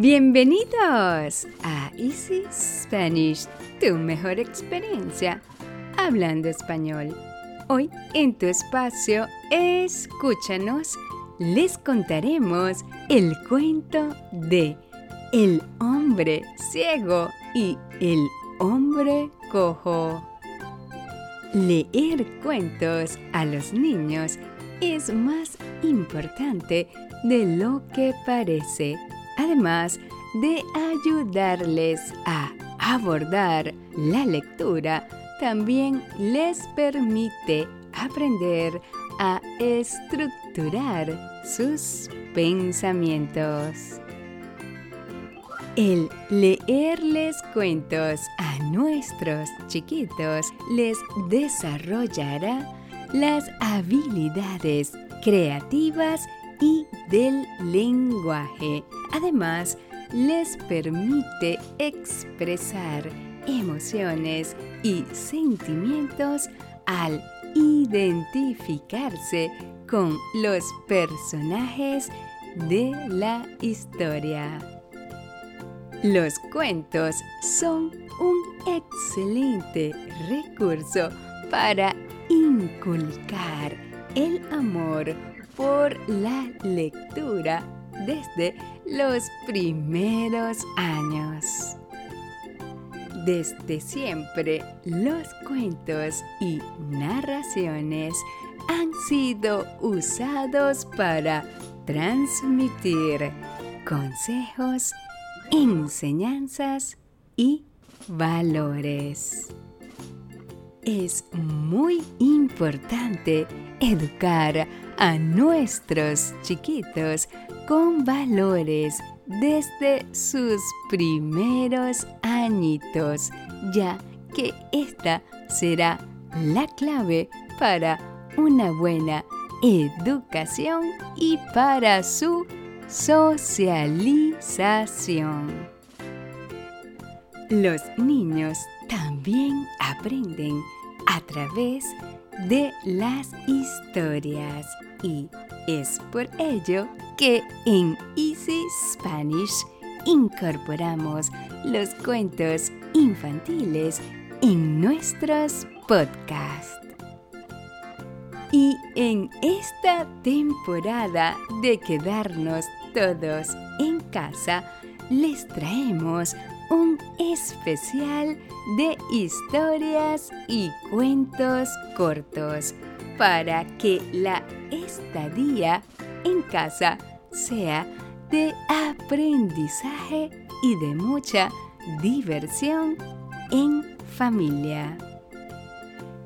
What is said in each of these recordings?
Bienvenidos a Easy Spanish, tu mejor experiencia hablando español. Hoy en tu espacio, escúchanos, les contaremos el cuento de El hombre ciego y el hombre cojo. Leer cuentos a los niños es más importante de lo que parece además de ayudarles a abordar la lectura, también les permite aprender a estructurar sus pensamientos. El leerles cuentos a nuestros chiquitos les desarrollará las habilidades creativas y del lenguaje Además, les permite expresar emociones y sentimientos al identificarse con los personajes de la historia. Los cuentos son un excelente recurso para inculcar el amor por la lectura desde los primeros años. Desde siempre, los cuentos y narraciones han sido usados para transmitir consejos, enseñanzas y valores. Es muy importante educar a nuestros chiquitos con valores desde sus primeros añitos, ya que esta será la clave para una buena educación y para su socialización. Los niños también aprenden a través de las historias y es por ello que en Easy Spanish incorporamos los cuentos infantiles en nuestros podcasts. Y en esta temporada de quedarnos todos en casa, les traemos un especial de historias y cuentos cortos para que la estadía en casa sea de aprendizaje y de mucha diversión en familia.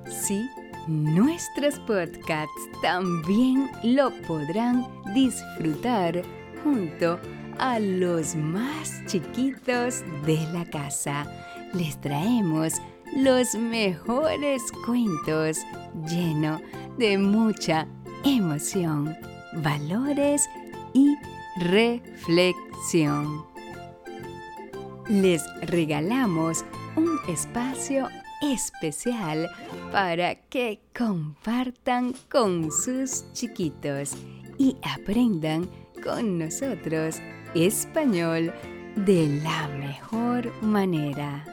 Sí, nuestros podcasts también lo podrán disfrutar junto a los más chiquitos de la casa. Les traemos los mejores cuentos llenos de mucha emoción, valores y reflexión. Les regalamos un espacio especial para que compartan con sus chiquitos y aprendan con nosotros español de la mejor manera.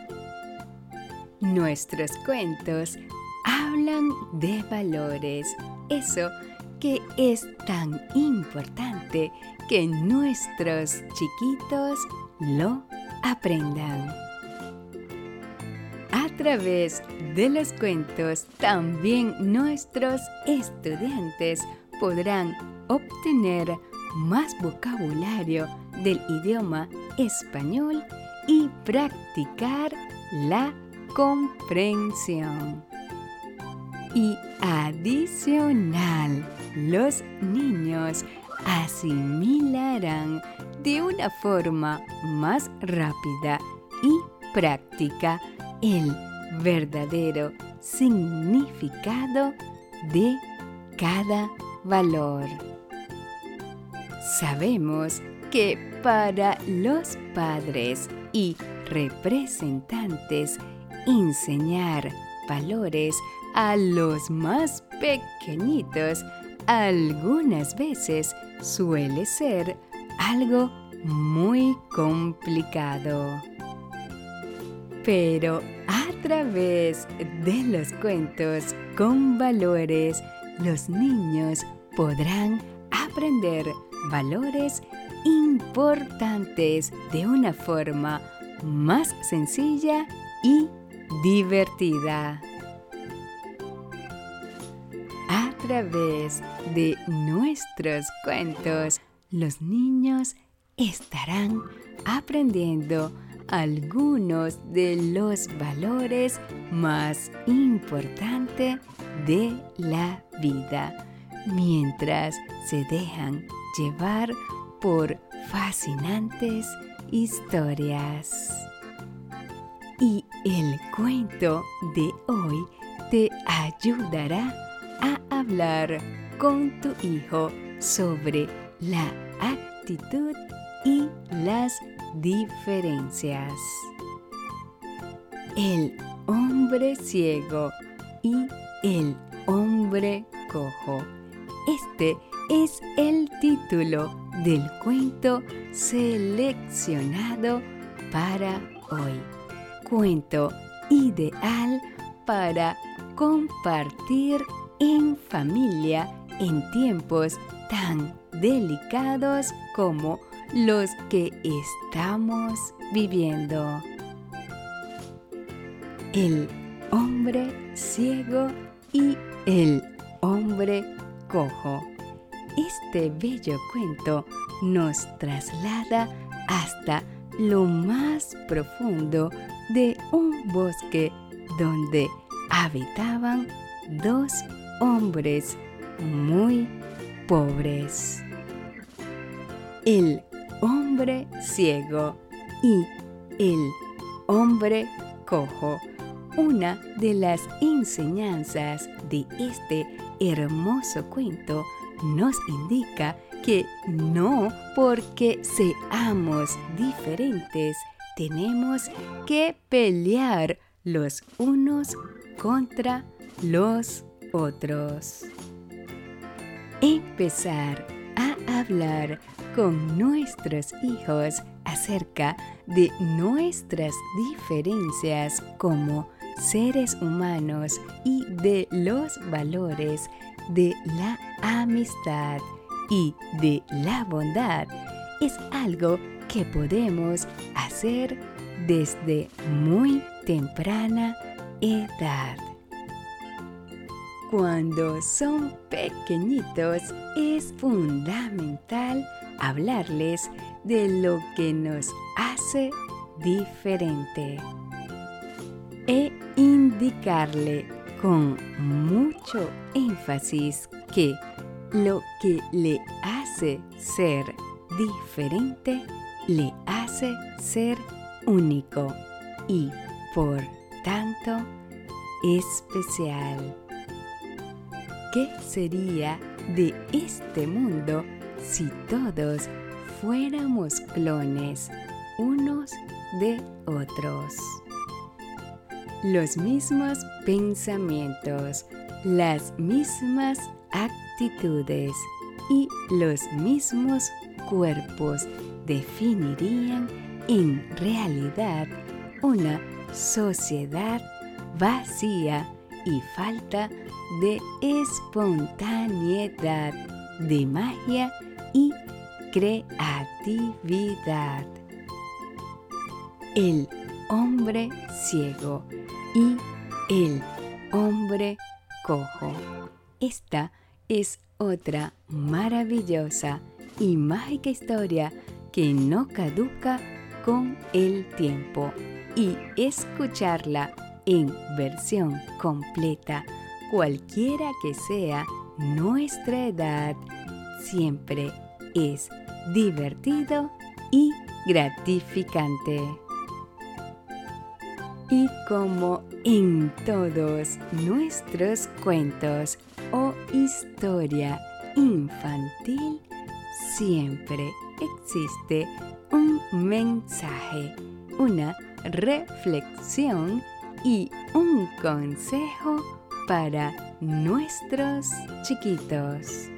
Nuestros cuentos hablan de valores, eso que es tan importante que nuestros chiquitos lo aprendan. A través de los cuentos también nuestros estudiantes podrán obtener más vocabulario del idioma español y practicar la comprensión. Y adicional, los niños asimilarán de una forma más rápida y práctica el verdadero significado de cada valor. Sabemos que para los padres y representantes enseñar valores a los más pequeñitos algunas veces suele ser algo muy complicado. Pero a través de los cuentos con valores, los niños podrán aprender valores importantes de una forma más sencilla y divertida. Través de nuestros cuentos, los niños estarán aprendiendo algunos de los valores más importantes de la vida mientras se dejan llevar por fascinantes historias. Y el cuento de hoy te ayudará a hablar con tu hijo sobre la actitud y las diferencias. El hombre ciego y el hombre cojo. Este es el título del cuento seleccionado para hoy. Cuento ideal para compartir en familia en tiempos tan delicados como los que estamos viviendo. El hombre ciego y el hombre cojo. Este bello cuento nos traslada hasta lo más profundo de un bosque donde habitaban dos hombres muy pobres. El hombre ciego y el hombre cojo. Una de las enseñanzas de este hermoso cuento nos indica que no porque seamos diferentes tenemos que pelear los unos contra los otros. Empezar a hablar con nuestros hijos acerca de nuestras diferencias como seres humanos y de los valores de la amistad y de la bondad es algo que podemos hacer desde muy temprana edad. Cuando son pequeñitos es fundamental hablarles de lo que nos hace diferente e indicarle con mucho énfasis que lo que le hace ser diferente le hace ser único y por tanto especial. ¿Qué sería de este mundo si todos fuéramos clones unos de otros? Los mismos pensamientos, las mismas actitudes y los mismos cuerpos definirían en realidad una sociedad vacía y falta de espontaneidad, de magia y creatividad. El hombre ciego y el hombre cojo. Esta es otra maravillosa y mágica historia que no caduca con el tiempo y escucharla en versión completa, cualquiera que sea nuestra edad, siempre es divertido y gratificante. Y como en todos nuestros cuentos o historia infantil, siempre existe un mensaje, una reflexión y un consejo para nuestros chiquitos.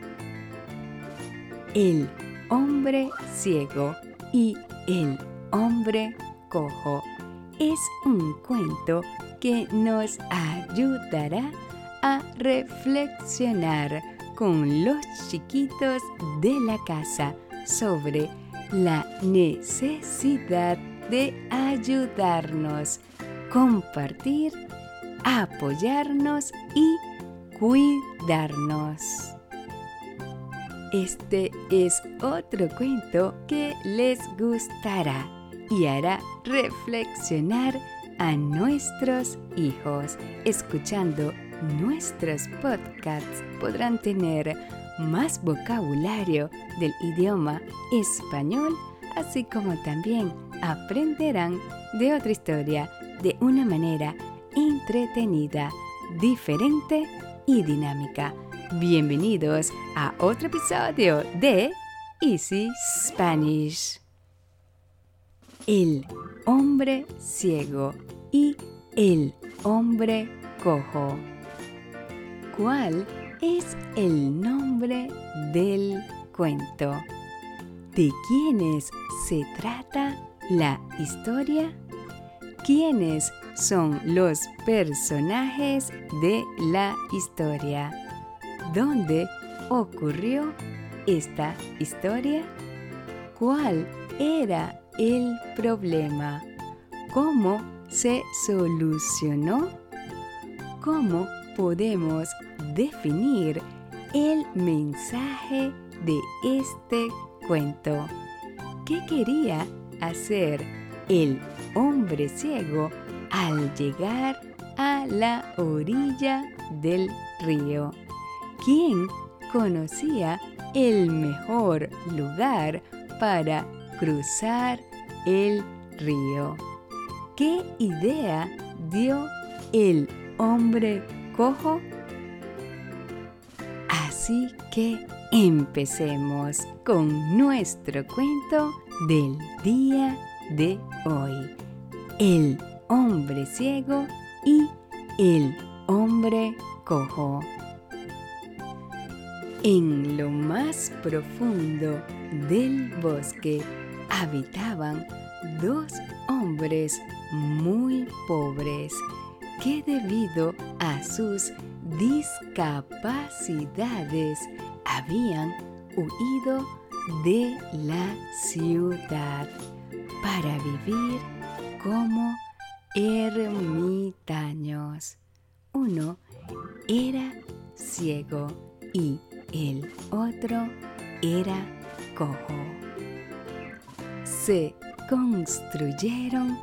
El hombre ciego y el hombre cojo. Es un cuento que nos ayudará a reflexionar con los chiquitos de la casa sobre la necesidad de ayudarnos, compartir, apoyarnos y cuidarnos. Este es otro cuento que les gustará y hará reflexionar a nuestros hijos. Escuchando nuestros podcasts podrán tener más vocabulario del idioma español, así como también aprenderán de otra historia de una manera entretenida, diferente y dinámica. Bienvenidos a otro episodio de Easy Spanish. El hombre ciego y el hombre cojo. ¿Cuál es el nombre del cuento? ¿De quiénes se trata la historia? ¿Quiénes son los personajes de la historia? ¿Dónde ocurrió esta historia? ¿Cuál era el problema? ¿Cómo se solucionó? ¿Cómo podemos definir el mensaje de este cuento? ¿Qué quería hacer el hombre ciego al llegar a la orilla del río? ¿Quién conocía el mejor lugar para cruzar el río? ¿Qué idea dio el hombre cojo? Así que empecemos con nuestro cuento del día de hoy. El hombre ciego y el hombre cojo. En lo más profundo del bosque habitaban dos hombres muy pobres que debido a sus discapacidades habían huido de la ciudad para vivir como ermitaños. Uno era ciego y el otro era cojo. Se construyeron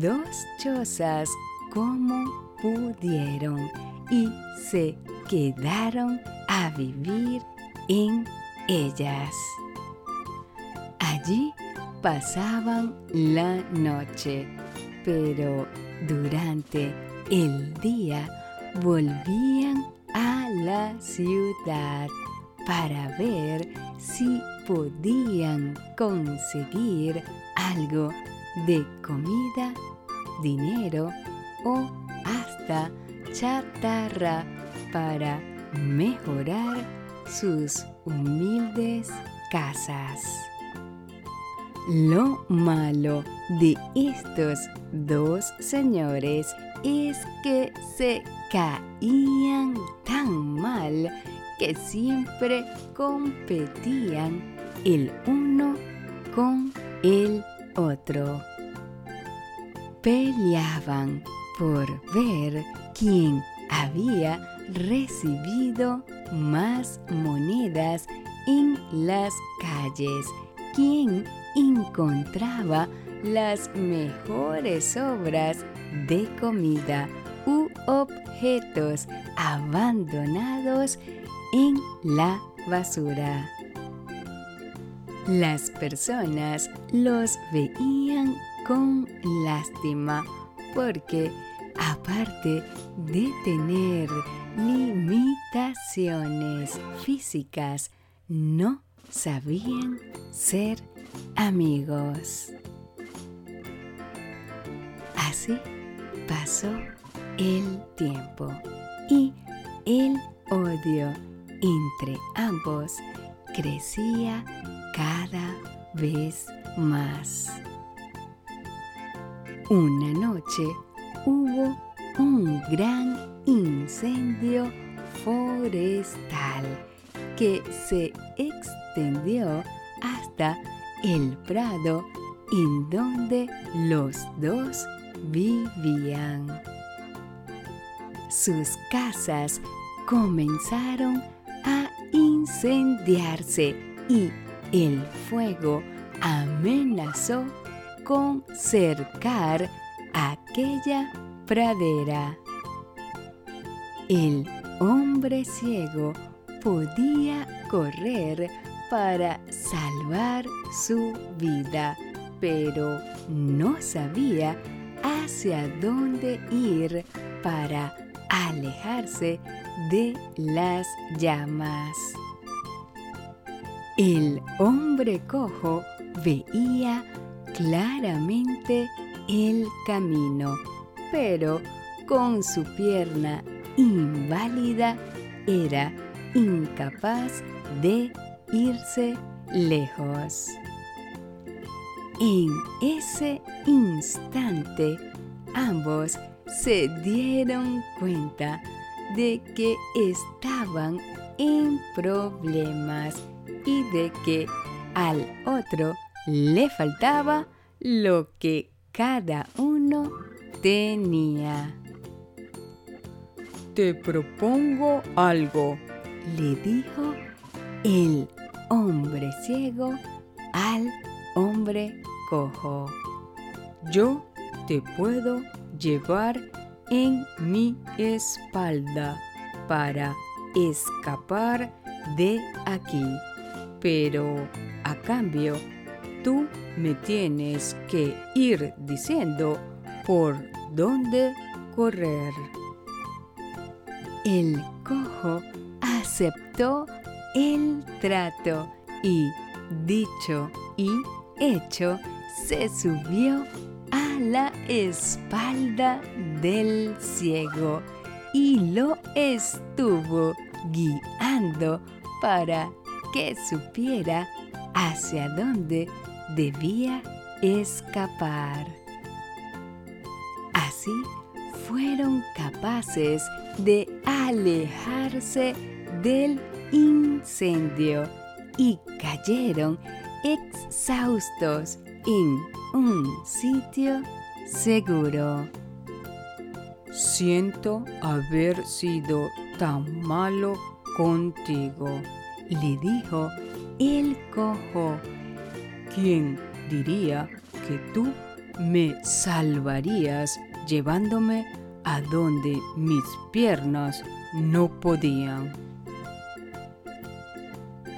dos chozas como pudieron y se quedaron a vivir en ellas. Allí pasaban la noche, pero durante el día volvían a la ciudad para ver si podían conseguir algo de comida, dinero o hasta chatarra para mejorar sus humildes casas. Lo malo de estos dos señores es que se caían tan mal que siempre competían el uno con el otro. Peleaban por ver quién había recibido más monedas en las calles, quién encontraba las mejores obras de comida u objetos abandonados en la basura. Las personas los veían con lástima porque aparte de tener limitaciones físicas, no sabían ser amigos. Así pasó el tiempo y el odio entre ambos crecía cada vez más. Una noche hubo un gran incendio forestal que se extendió hasta el prado en donde los dos vivían. Sus casas comenzaron a incendiarse y el fuego amenazó con cercar aquella pradera. El hombre ciego podía correr para salvar su vida, pero no sabía hacia dónde ir para alejarse de las llamas. El hombre cojo veía claramente el camino, pero con su pierna inválida era incapaz de irse lejos. En ese instante, ambos se dieron cuenta de que estaban en problemas y de que al otro le faltaba lo que cada uno tenía. Te propongo algo, le dijo el hombre ciego al hombre cojo. Yo te puedo llevar en mi espalda para escapar de aquí, pero a cambio tú me tienes que ir diciendo por dónde correr. El cojo aceptó el trato y, dicho y hecho, se subió a la espalda del ciego y lo estuvo guiando para que supiera hacia dónde debía escapar. Así fueron capaces de alejarse del incendio y cayeron exhaustos en un sitio seguro. Siento haber sido tan malo contigo, le dijo el cojo. ¿Quién diría que tú me salvarías llevándome a donde mis piernas no podían?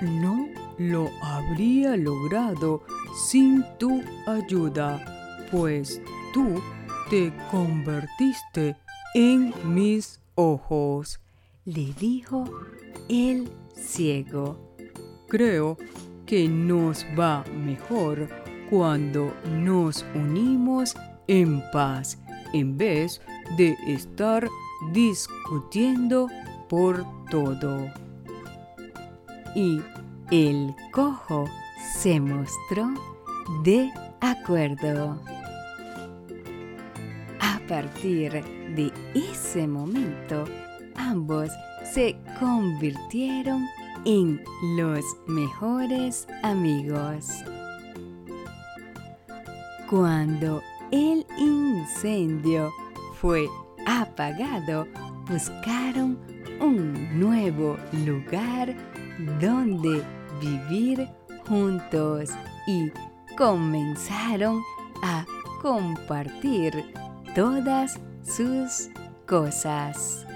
No lo habría logrado sin tu ayuda, pues tú te convertiste en mis ojos, le dijo el ciego. Creo que nos va mejor cuando nos unimos en paz en vez de estar discutiendo por todo. Y el cojo se mostró de acuerdo. A partir de ese momento, ambos se convirtieron en los mejores amigos. Cuando el incendio fue apagado, buscaron un nuevo lugar donde vivir juntos y comenzaron a compartir todas sus cosas.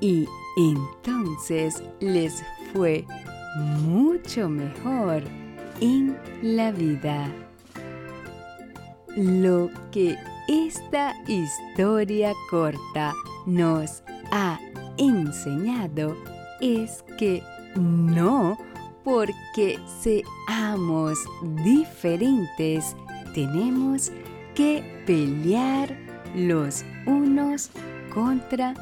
Y entonces les fue mucho mejor en la vida. Lo que esta historia corta nos ha enseñado es que no porque seamos diferentes tenemos que pelear los unos contra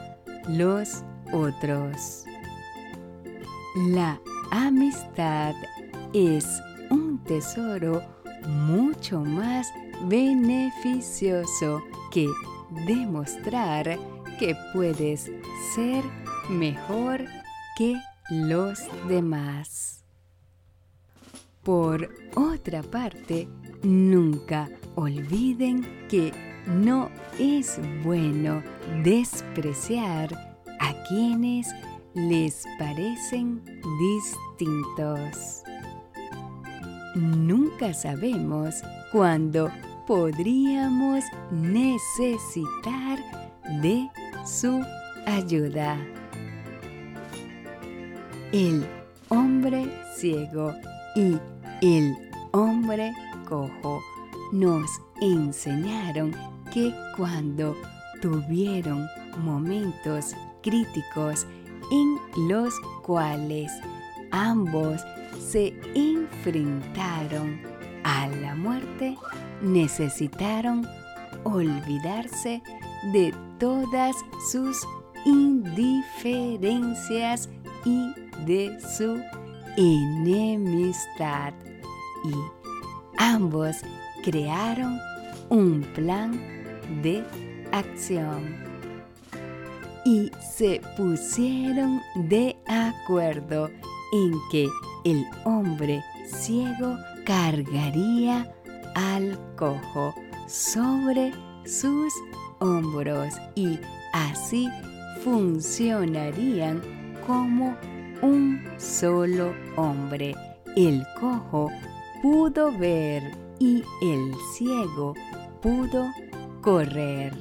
los otros. La amistad es un tesoro mucho más beneficioso que demostrar que puedes ser mejor que los demás. Por otra parte, nunca olviden que no es bueno despreciar a quienes les parecen distintos. Nunca sabemos cuándo podríamos necesitar de su ayuda. El hombre ciego y el hombre cojo nos enseñaron que cuando tuvieron momentos críticos en los cuales ambos se enfrentaron a la muerte, necesitaron olvidarse de todas sus indiferencias y de su enemistad. Y ambos crearon un plan de acción. Y se pusieron de acuerdo en que el hombre ciego cargaría al cojo sobre sus hombros y así funcionarían como un solo hombre. El cojo pudo ver y el ciego pudo correr.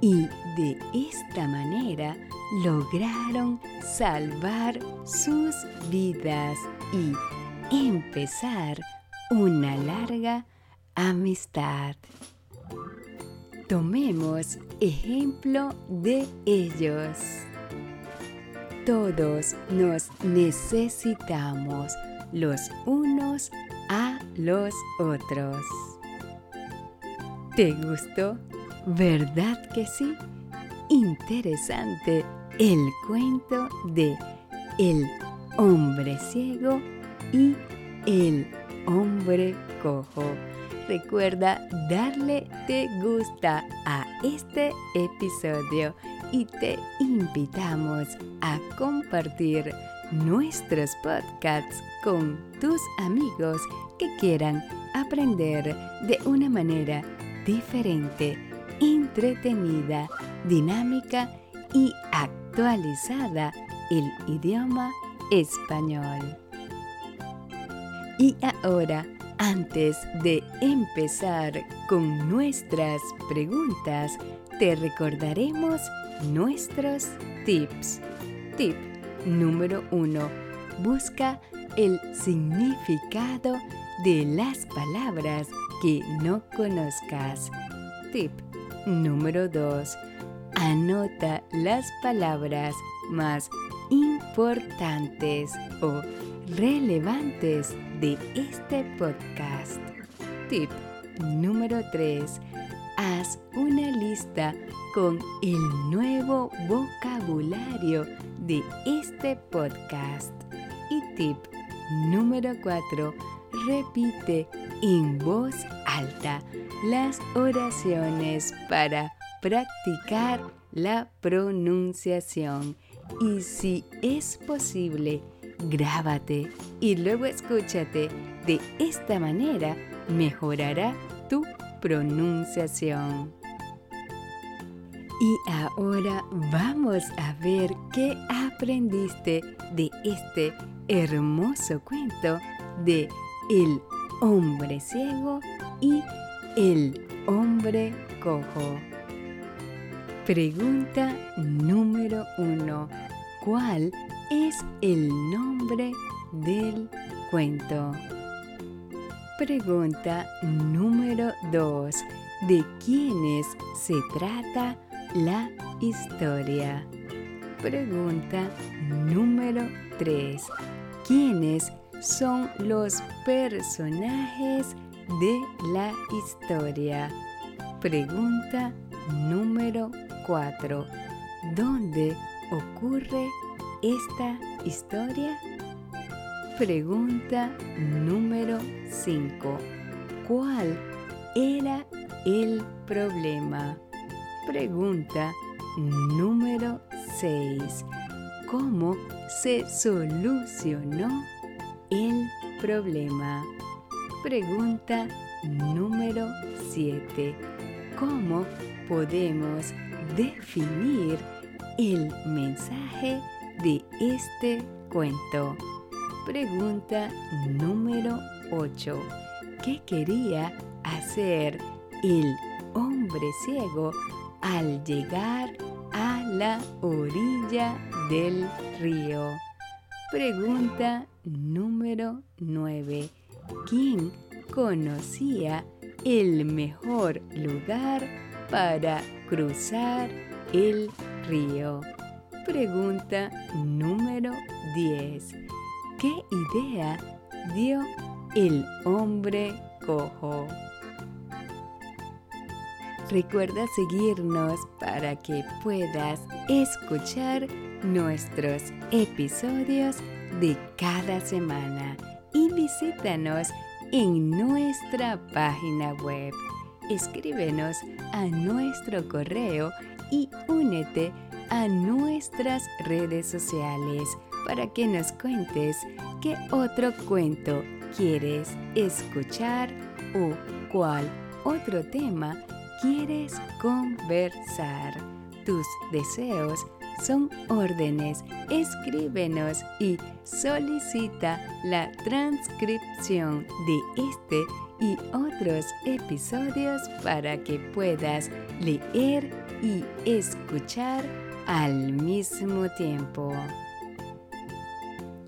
Y de esta manera lograron salvar sus vidas y empezar una larga amistad. Tomemos ejemplo de ellos. Todos nos necesitamos los unos a los otros. ¿Te gustó? ¿Verdad que sí? Interesante el cuento de El hombre ciego y el hombre cojo. Recuerda darle te gusta a este episodio y te invitamos a compartir nuestros podcasts con tus amigos que quieran aprender de una manera diferente, entretenida, dinámica y actualizada el idioma español. Y ahora, antes de empezar con nuestras preguntas, te recordaremos nuestros tips. Tip número 1. Busca el significado de las palabras que no conozcas. Tip número 2. Anota las palabras más importantes o relevantes de este podcast. Tip número 3. Haz una con el nuevo vocabulario de este podcast. Y tip número 4. Repite en voz alta las oraciones para practicar la pronunciación. Y si es posible, grábate y luego escúchate. De esta manera mejorará tu pronunciación. Y ahora vamos a ver qué aprendiste de este hermoso cuento de El hombre ciego y el hombre cojo. Pregunta número uno. ¿Cuál es el nombre del cuento? Pregunta número 2. ¿De quiénes se trata la historia? Pregunta número 3. ¿Quiénes son los personajes de la historia? Pregunta número 4. ¿Dónde ocurre esta historia? Pregunta número 5. ¿Cuál era el problema? Pregunta número 6. ¿Cómo se solucionó el problema? Pregunta número 7. ¿Cómo podemos definir el mensaje de este cuento? Pregunta número 8. ¿Qué quería hacer el hombre ciego al llegar a la orilla del río? Pregunta número 9. ¿Quién conocía el mejor lugar para cruzar el río? Pregunta número 10. ¿Qué idea dio el hombre cojo? Recuerda seguirnos para que puedas escuchar nuestros episodios de cada semana y visítanos en nuestra página web. Escríbenos a nuestro correo y únete a nuestras redes sociales para que nos cuentes qué otro cuento quieres escuchar o cuál otro tema quieres conversar. Tus deseos son órdenes. Escríbenos y solicita la transcripción de este y otros episodios para que puedas leer y escuchar al mismo tiempo.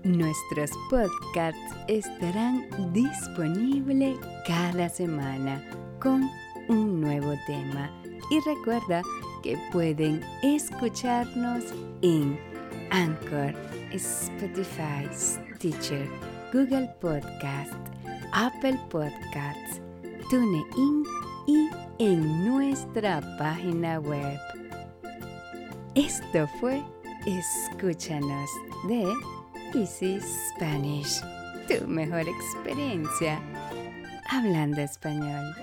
Nuestros podcasts estarán disponibles cada semana con un nuevo tema. Y recuerda que pueden escucharnos en Anchor, Spotify, Stitcher, Google Podcast, Apple Podcasts, TuneIn y en nuestra página web. Esto fue Escúchanos de Easy Spanish, tu mejor experiencia hablando español.